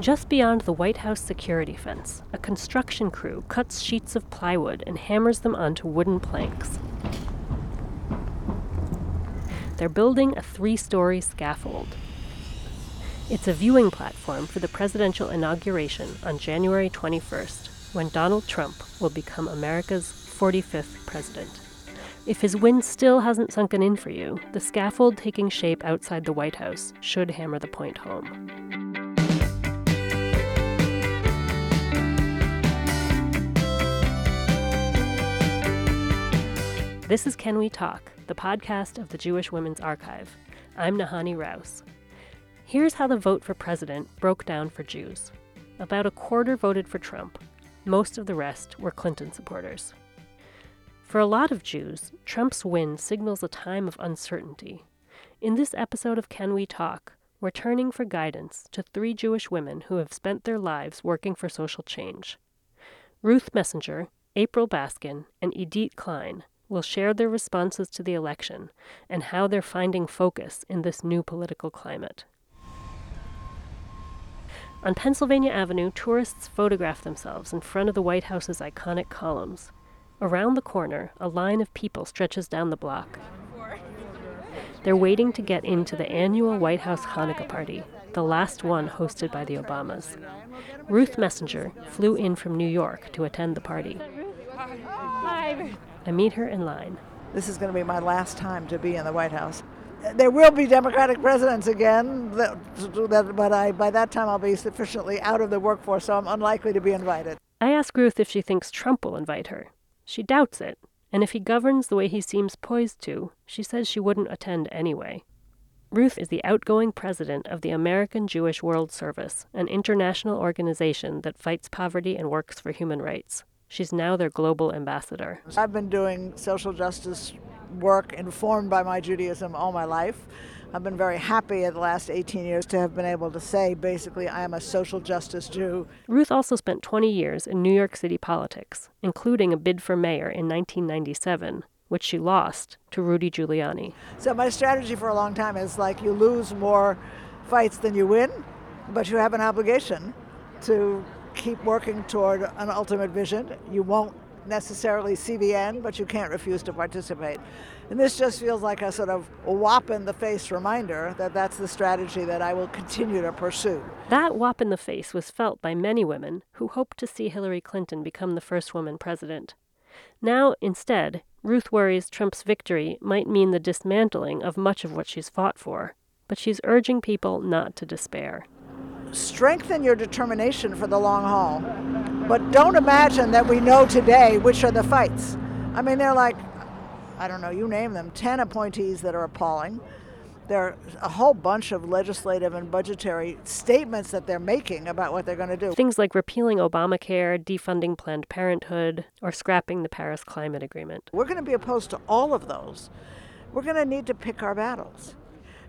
Just beyond the White House security fence, a construction crew cuts sheets of plywood and hammers them onto wooden planks. They're building a three story scaffold. It's a viewing platform for the presidential inauguration on January 21st, when Donald Trump will become America's 45th president. If his wind still hasn't sunken in for you, the scaffold taking shape outside the White House should hammer the point home. This is Can We Talk, the podcast of the Jewish Women's Archive. I'm Nahanni Rous. Here's how the vote for president broke down for Jews. About a quarter voted for Trump. Most of the rest were Clinton supporters. For a lot of Jews, Trump's win signals a time of uncertainty. In this episode of Can We Talk, we're turning for guidance to three Jewish women who have spent their lives working for social change. Ruth Messinger, April Baskin, and Idit Klein will share their responses to the election and how they're finding focus in this new political climate. On Pennsylvania Avenue, tourists photograph themselves in front of the White House's iconic columns. Around the corner, a line of people stretches down the block. They're waiting to get into the annual White House Hanukkah party, the last one hosted by the Obamas. Ruth Messinger flew in from New York to attend the party. Hi. I meet her in line. This is going to be my last time to be in the White House. There will be Democratic presidents again, but I, by that time I'll be sufficiently out of the workforce, so I'm unlikely to be invited. I ask Ruth if she thinks Trump will invite her. She doubts it, and if he governs the way he seems poised to, she says she wouldn't attend anyway. Ruth is the outgoing president of the American Jewish World Service, an international organization that fights poverty and works for human rights. She's now their global ambassador. I've been doing social justice work informed by my Judaism all my life. I've been very happy in the last 18 years to have been able to say basically I am a social justice Jew. Ruth also spent 20 years in New York City politics, including a bid for mayor in 1997, which she lost to Rudy Giuliani. So my strategy for a long time is like you lose more fights than you win, but you have an obligation to keep working toward an ultimate vision. You won't necessarily see the end, but you can't refuse to participate. And this just feels like a sort of whop in the face reminder that that's the strategy that I will continue to pursue. That whop in the face was felt by many women who hoped to see Hillary Clinton become the first woman president. Now, instead, Ruth worries Trump's victory might mean the dismantling of much of what she's fought for, but she's urging people not to despair strengthen your determination for the long haul. But don't imagine that we know today which are the fights. I mean, they're like, I don't know, you name them, 10 appointees that are appalling. There are a whole bunch of legislative and budgetary statements that they're making about what they're going to do. Things like repealing Obamacare, defunding Planned Parenthood, or scrapping the Paris Climate Agreement. We're going to be opposed to all of those. We're going to need to pick our battles.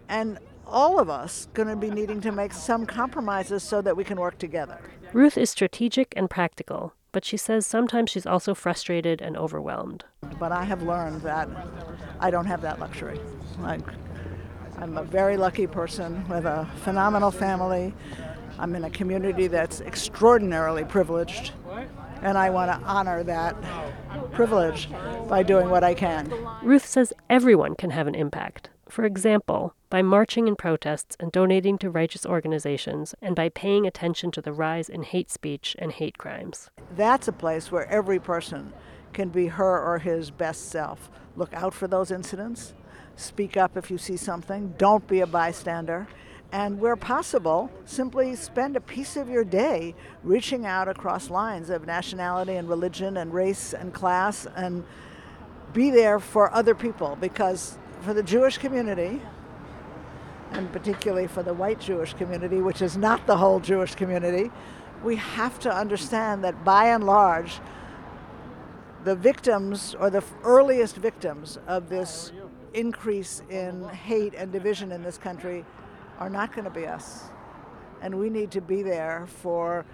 And all of us going to be needing to make some compromises so that we can work together. Ruth is strategic and practical, but she says sometimes she's also frustrated and overwhelmed. But I have learned that I don't have that luxury. Like, I'm a very lucky person with a phenomenal family. I'm in a community that's extraordinarily privileged, and I want to honor that privilege by doing what I can. Ruth says everyone can have an impact. For example, by marching in protests and donating to righteous organizations, and by paying attention to the rise in hate speech and hate crimes. That's a place where every person can be her or his best self. Look out for those incidents, speak up if you see something, don't be a bystander, and where possible, simply spend a piece of your day reaching out across lines of nationality and religion and race and class and be there for other people because for the Jewish community, and particularly for the white Jewish community, which is not the whole Jewish community, we have to understand that by and large, the victims or the earliest victims of this increase in hate and division in this country are not going to be us. And we need to be there for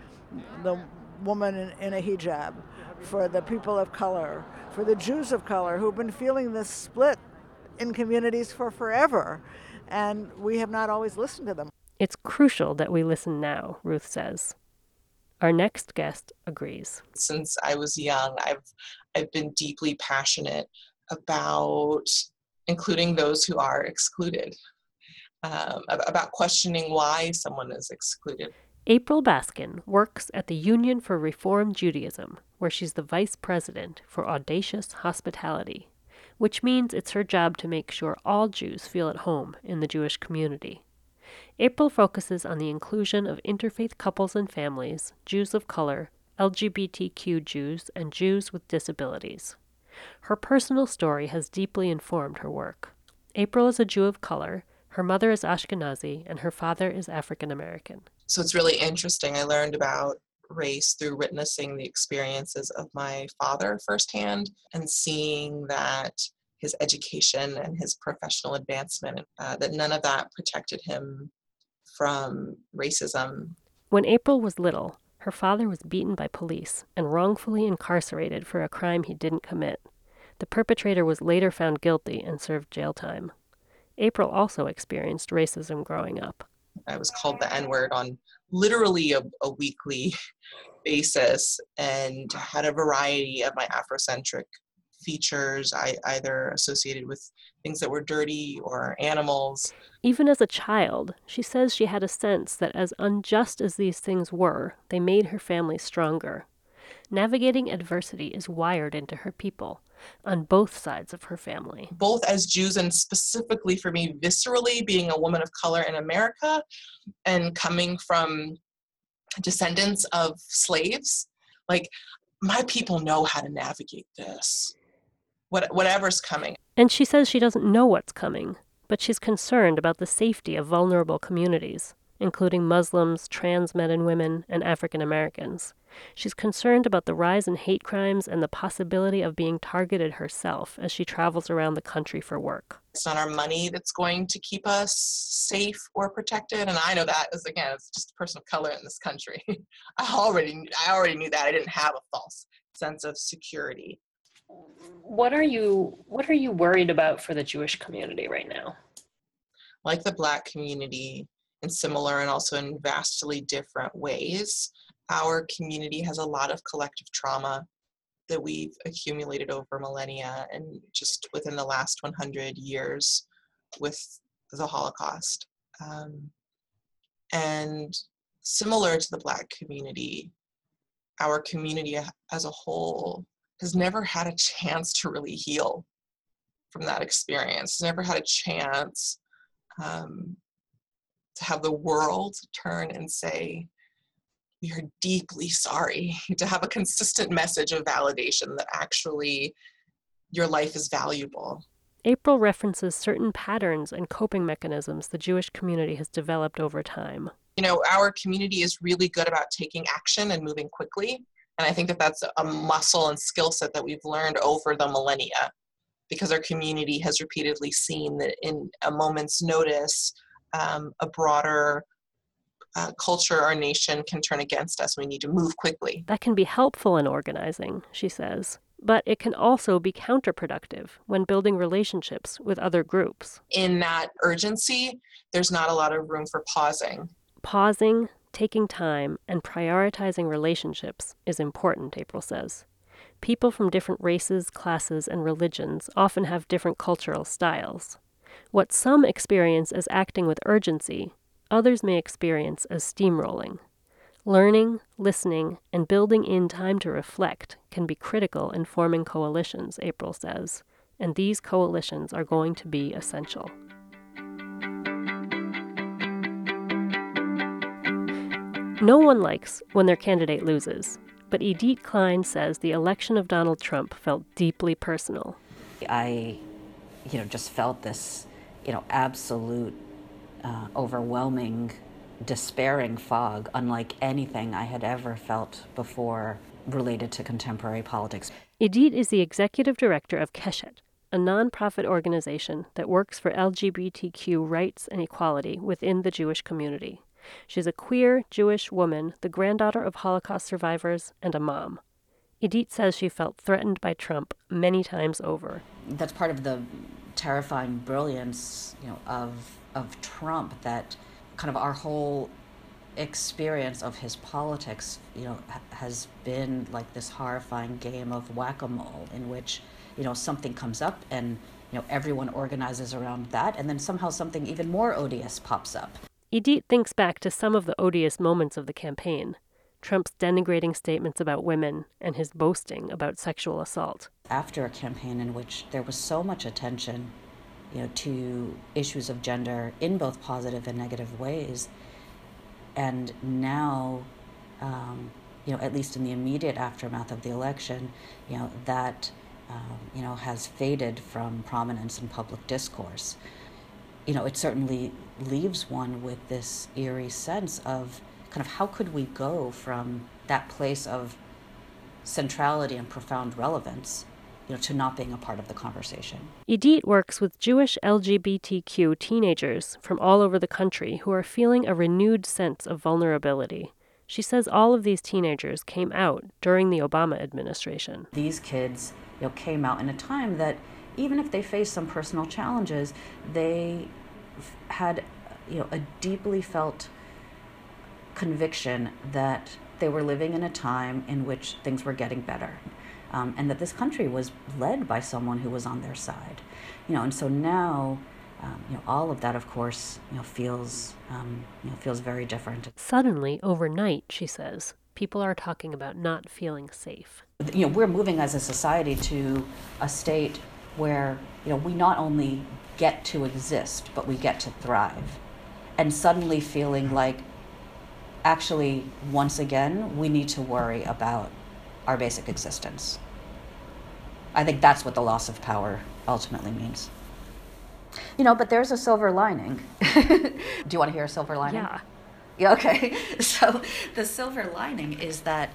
the woman in, in, a hijab, for the people of color, for the Jews of color who've been feeling this split in communities for forever and we have not always listened to them. It's crucial that we listen now, Ruth says. Our next guest agrees. Since I was young, I've I've been deeply passionate about including those who are excluded, um, about questioning why someone is excluded. April Baskin works at the Union for Reform Judaism, where she's the vice president for Audacious Hospitality, which means it's her job to make sure all Jews feel at home in the Jewish community. April focuses on the inclusion of interfaith couples and families, Jews of color, LGBTQ Jews, and Jews with disabilities. Her personal story has deeply informed her work. April is a Jew of color, her mother is Ashkenazi, and her father is African American. So it's really interesting. I learned about race through witnessing the experiences of my father firsthand and seeing that his education and his professional advancement, uh, that none of that protected him from racism. When April was little, her father was beaten by police and wrongfully incarcerated for a crime he didn't commit. The perpetrator was later found guilty and served jail time. April also experienced racism growing up. I was called the N word on literally a, a, weekly basis and had a variety of my Afrocentric features, I, either associated with things that were dirty or animals. Even as a child, she says she had a sense that as unjust as these things were, they made her family stronger. Navigating adversity is wired into her people on both sides of her family. Both as Jews and specifically for me, viscerally being a woman of color in America and coming from descendants of slaves, like my people know how to navigate this what, whatever's coming. And she says she doesn't know what's coming, but she's concerned about the safety of vulnerable communities, including Muslims, trans men and women, and African Americans. She's concerned about the rise in hate crimes and the possibility of being targeted herself as she travels around the country for work. It's not our money that's going to keep us safe or protected, and I know that as again, as just a person of color in this country. I already, I already knew that. I didn't have a false sense of security what are you what are you worried about for the Jewish community right now? Like the black community in similar and also in vastly different ways, our community has a lot of collective trauma that we've accumulated over millennia and just within the last 100 years with the Holocaust. Um, and similar to the Black community, our community as a whole has never had a chance to really heal from that experience, never had a chance um, to have the world turn and say, we are deeply sorry, to have a consistent message of validation that actually your life is valuable. April references certain patterns and coping mechanisms the Jewish community has developed over time. You know, our community is really good about taking action and moving quickly. And I think that that's a muscle and skill set that we've learned over the millennia because our community has repeatedly seen that in a moment's notice, um, a broader uh, culture or nation can turn against us. We need to move quickly. That can be helpful in organizing, she says, but it can also be counterproductive when building relationships with other groups. In that urgency, there's not a lot of room for pausing. Pausing, taking time and prioritizing relationships is important, April says. People from different races, classes, and religions often have different cultural styles. What some experience as acting with urgency, others may experience as steamrolling. Learning, listening, and building in time to reflect can be critical in forming coalitions, April says, and these coalitions are going to be essential. No one likes when their candidate loses, but Idit Klein says the election of Donald Trump felt deeply personal. I, you know, just felt this, you know, absolute, uh, overwhelming, despairing fog, unlike anything I had ever felt before related to contemporary politics. Idit is the executive director of Keshet, a nonprofit organization that works for LGBTQ rights and equality within the Jewish community. She's a queer Jewish woman, the granddaughter of Holocaust survivors, and a mom. Idit says she felt threatened by Trump many times over. That's part of the terrifying brilliance, you know, of of Trump that kind of our whole experience of his politics, you know, ha- has been like this horrifying game of whack-a-mole in which, you know, something comes up and you know everyone organizes around that, and then somehow something even more odious pops up. Idit thinks back to some of the odious moments of the campaign. Trump's denigrating statements about women and his boasting about sexual assault. After a campaign in which there was so much attention, you know, to issues of gender in both positive and negative ways, and now, um, you know, at least in the immediate aftermath of the election, you know, that, um, you know, has faded from prominence in public discourse. You know, it certainly leaves one with this eerie sense of kind of how could we go from that place of centrality and profound relevance you know, to not being a part of the conversation. Idit works with Jewish LGBTQ teenagers from all over the country who are feeling a renewed sense of vulnerability. She says all of these teenagers came out during the Obama administration. These kids you know, came out in a time that even if they faced some personal challenges, they had you know, a deeply felt conviction that they were living in a time in which things were getting better um, and that this country was led by someone who was on their side. You know, and so now, um, you know, all of that, of course, you know, feels, um, you know, feels very different. Suddenly, overnight, she says, people are talking about not feeling safe. You know, we're moving as a society to a state where, you know, we not only get to exist, but we get to thrive. And suddenly feeling like, actually, once again, we need to worry about our basic existence. I think that's what the loss of power ultimately means. You know, but there's a silver lining. Do you want to hear a silver lining? Yeah. Yeah, okay. So the silver lining is that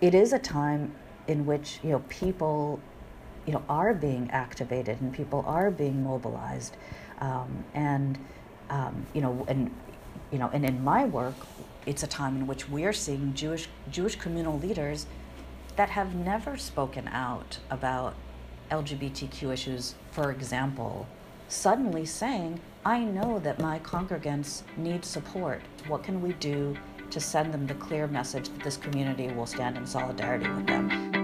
it is a time in which, you know, people, you know, are being activated and people are being mobilized. Um, and, um, you know, and, you know, and in my work, it's a time in which we're seeing Jewish, Jewish communal leaders that have never spoken out about LGBTQ issues, for example, suddenly saying, I know that my congregants need support. What can we do to send them the clear message that this community will stand in solidarity with them?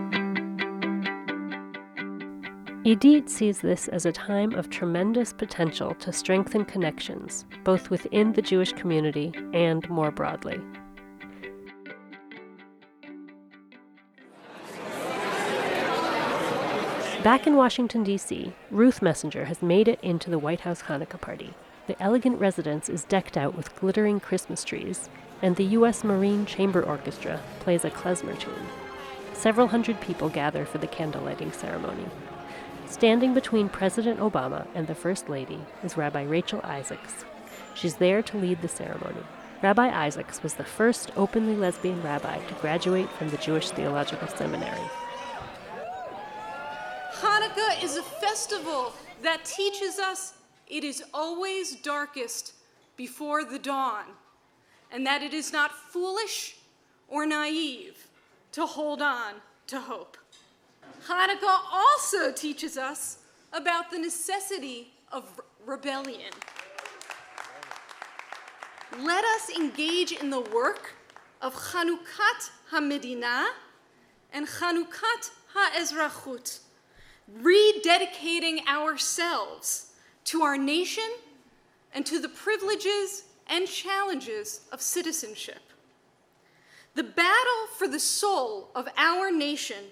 Idit sees this as a time of tremendous potential to strengthen connections, both within the Jewish community and more broadly. Back in Washington, D.C., Ruth Messinger has made it into the White House Hanukkah party. The elegant residence is decked out with glittering Christmas trees, and the U.S. Marine Chamber Orchestra plays a klezmer tune. Several hundred people gather for the candle lighting ceremony. Standing between President Obama and the First Lady is Rabbi Rachel Isaacs. She's there to lead the ceremony. Rabbi Isaacs was the first openly lesbian rabbi to graduate from the Jewish Theological Seminary. Hanukkah is a festival that teaches us it is always darkest before the dawn, and that it is not foolish or naive to hold on to hope. Hanukkah also teaches us about the necessity of rebellion. Let us engage in the work of Chanukat HaMedina and Chanukat HaEzrachut rededicating ourselves to our nation and to the privileges and challenges of citizenship. The battle for the soul of our nation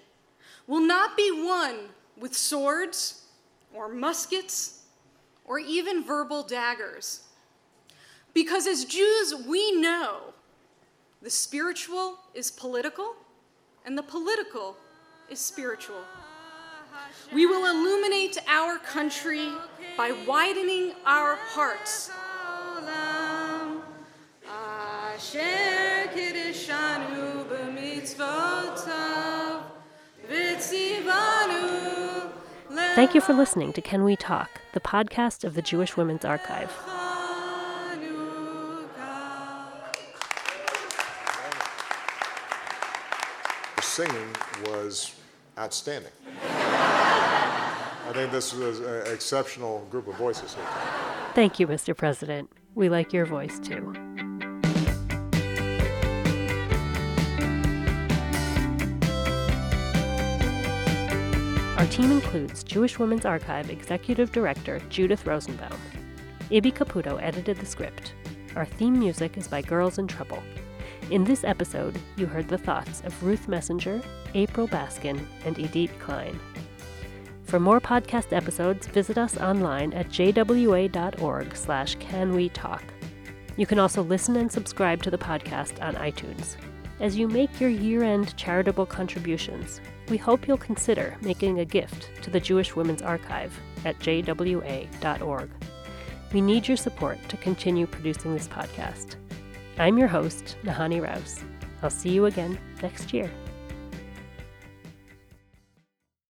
will not be won with swords or muskets or even verbal daggers. Because as Jews, we know the spiritual is political and the political is spiritual. We will illuminate our country by widening our hearts. Thank you for listening to Can We Talk, the podcast of the Jewish Women's Archive. The singing was outstanding. I think this was an exceptional group of voices here. Thank you, Mr. President. We like your voice too. Our team includes Jewish Women's Archive Executive Director Judith Rosenbaum. Ibby Caputo edited the script. Our theme music is by Girls in Trouble. In this episode, you heard the thoughts of Ruth Messinger, April Baskin, and Idit Klein. For more podcast episodes, visit us online at jwa.org slash canwetalk. You can also listen and subscribe to the podcast on iTunes. As you make your year-end charitable contributions, we hope you'll consider making a gift to the Jewish Women's Archive at jwa.org. We need your support to continue producing this podcast. I'm your host, Nahanni Rous. I'll see you again next year.